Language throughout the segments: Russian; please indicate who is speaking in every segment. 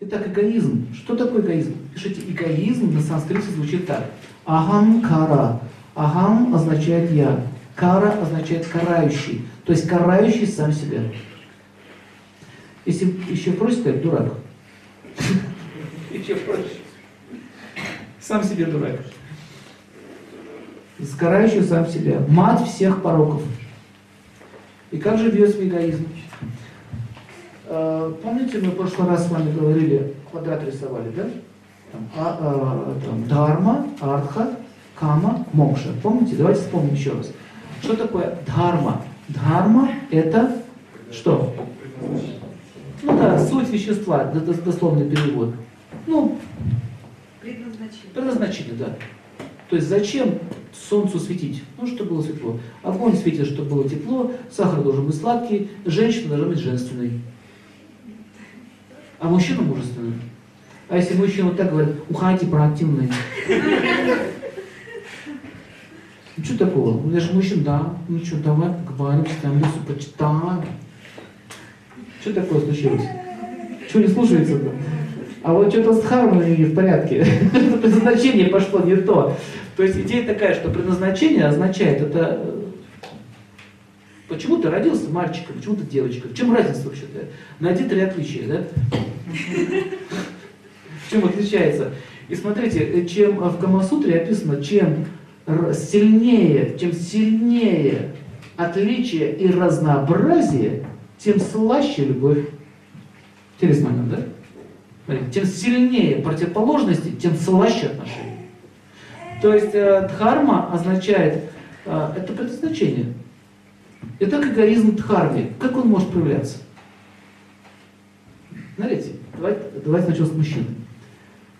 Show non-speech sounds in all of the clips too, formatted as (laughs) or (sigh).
Speaker 1: Итак, эгоизм. Что такое эгоизм? Пишите, эгоизм на санскрите звучит так. Ахам кара. Ахам означает я. Кара означает карающий. То есть карающий сам себя. Если еще проще сказать, дурак. (laughs) Еще проще. Сам себе дурак. Сгорающий сам себя. Мать всех пороков. И как же бьется эгоизм? А, помните, мы в прошлый раз с вами говорили, квадрат рисовали, да? Там, а, а, там, дharma, артха, кама, мокша. Помните? Давайте вспомним еще раз. Что такое дхарма? Дхарма это что? Ну да, суть вещества, дословный перевод. Ну, предназначение. Предназначение, да. То есть зачем солнцу светить? Ну, чтобы было светло. Огонь светит, чтобы было тепло, сахар должен быть сладкий, женщина должна быть женственной. А мужчина мужественный. А если мужчина вот так говорит, уходите проактивные. Ну что такого? Я же мужчина, да. Ну что, давай поговорим, читаем Лису, почитаем. Что такое случилось? Что не слушается-то? А вот что-то с дхармой не в порядке. (laughs) Предназначение пошло не то. То есть идея такая, что предназначение означает, это почему ты родился мальчиком, почему ты девочкой. В чем разница вообще-то? Найди три отличия, да? Чем отличается? И смотрите, чем в Камасутре описано, чем сильнее, чем сильнее отличие и разнообразие, тем слаще любовь. Интересный момент, да? Смотрите, тем сильнее противоположности, тем слаще отношения. То есть э, дхарма означает, э, это предназначение. Это как эгоизм дхарми. Как он может проявляться? Смотрите, давайте, давайте сначала с мужчины.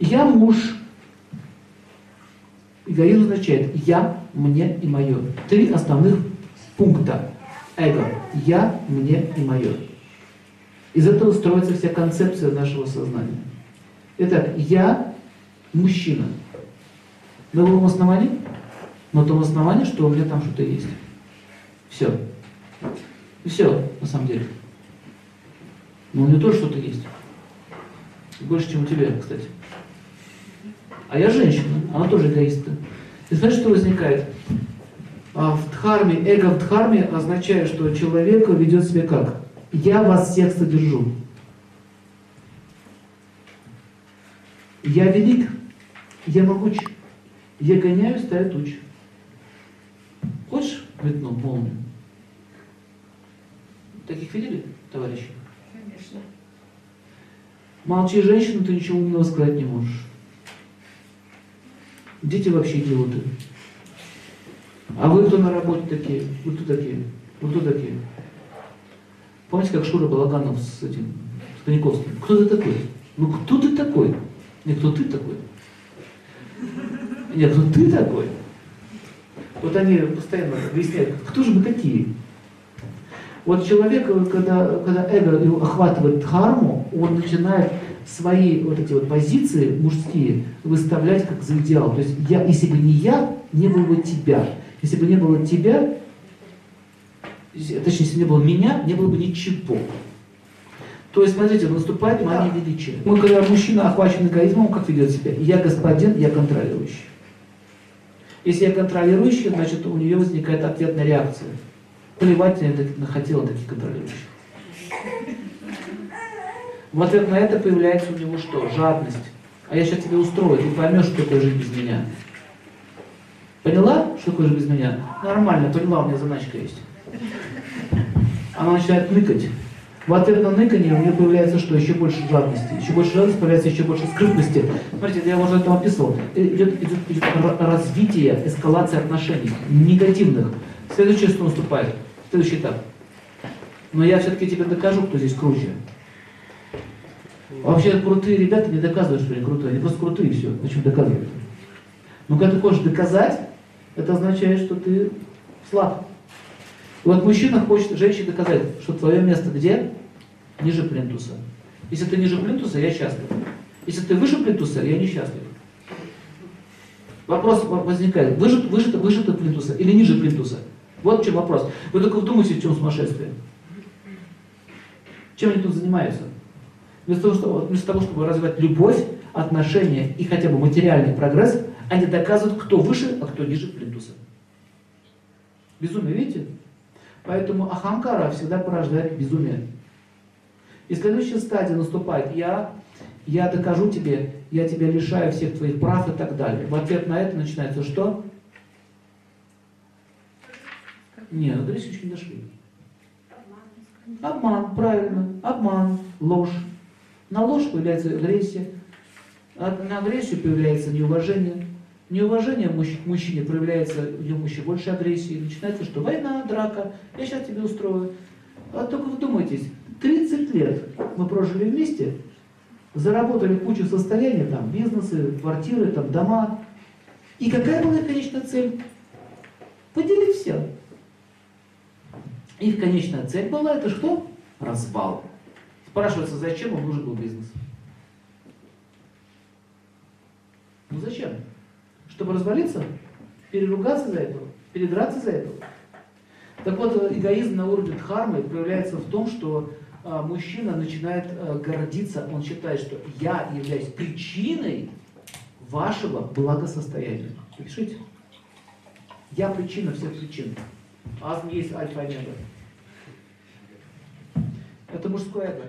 Speaker 1: Я муж. Эгоизм означает я, мне и мое. Три основных пункта. Эго. Я, мне и мое. Из этого строится вся концепция нашего сознания. Итак, я мужчина. На каком основании? На том основании, что у меня там что-то есть. Все. Все, на самом деле. Но у меня тоже что-то есть. Больше, чем у тебя, кстати. А я женщина, она тоже эгоистка. И знаешь, что возникает? А в дхарме, эго в дхарме означает, что человек ведет себя как? Я вас всех содержу. Я велик, я могуч, я гоняю стаю туч. Хочешь метну молнию? Таких видели, товарищи? Молчи, женщина, ты ничего умного сказать не можешь. Дети вообще идиоты. А вы кто на работе такие? Вы кто такие? Вы кто такие? Помните, как Шура Балаганов с этим, с Паниковским? Кто ты такой? Ну кто ты такой? Не кто ты такой? Нет, кто ты такой? Вот они постоянно выясняют, кто же мы такие? Вот человек, когда, когда эго его охватывает дхарму, он начинает свои вот эти вот позиции мужские выставлять как за идеал. То есть я, если бы не я, не было бы тебя. Если бы не было тебя, точнее, если не было меня, не было бы ничего. То есть, смотрите, наступает мания величия. Мы, когда мужчина охвачен эгоизмом, как ведет себя? Я господин, я контролирующий. Если я контролирующий, значит, у нее возникает ответная реакция. Плевать я хотела таких контролирующих. В ответ на это появляется у него что? Жадность. А я сейчас тебе устрою, ты поймешь, что такое жить без меня. Поняла, что такое жить без меня? Нормально, поняла, у меня заначка есть. Она начинает ныкать. В ответ на ныканье у нее появляется что? Еще больше жадности. Еще больше жадности появляется еще больше скрытности. Смотрите, я уже это описывал. Идет, идет, идет развитие, эскалация отношений, негативных. Следующее, что наступает? Следующий этап. Но я все-таки тебе докажу, кто здесь круче. Вообще крутые ребята не доказывают, что они крутые. Они просто крутые, все. Зачем доказывать? Но когда ты хочешь доказать, это означает, что ты слаб. И вот мужчина хочет женщине доказать, что твое место где? Ниже плинтуса. Если ты ниже плинтуса, я счастлив. Если ты выше плинтуса, я несчастлив. Вопрос возникает, выше, выше ты плинтуса или ниже плинтуса? Вот в чем вопрос. Вы только вдумайтесь, в чем сумасшествие. Чем они тут занимаются? Вместо того, чтобы, вместо того, чтобы развивать любовь, отношения и хотя бы материальный прогресс, они доказывают, кто выше, а кто ниже плинтуса. Безумие, видите? Поэтому ахамкара всегда порождает безумие. И следующая стадия наступает. Я, я докажу тебе, я тебя лишаю всех твоих прав и так далее. В ответ на это начинается что? Нет, до еще не дошли. Обман, правильно. Обман, ложь. На ложь появляется агрессия. А на агрессию появляется неуважение. Неуважение к мужчине проявляется, в нем еще больше агрессии. Начинается что? Война, драка. Я сейчас тебе устрою. А только вдумайтесь, 30 лет мы прожили вместе, заработали кучу состояния, там, бизнесы, квартиры, там, дома. И какая была конечная цель? Поделить все. Их конечная цель была это что? Развал. Спрашивается, зачем им нужен был бизнес? Ну зачем? Чтобы развалиться? Переругаться за это? Передраться за это? Так вот, эгоизм на уровне дхармы проявляется в том, что а, мужчина начинает а, гордиться, он считает, что я являюсь причиной вашего благосостояния. Пишите. Я причина всех причин. Азм есть альфа и омега. Это мужское эго.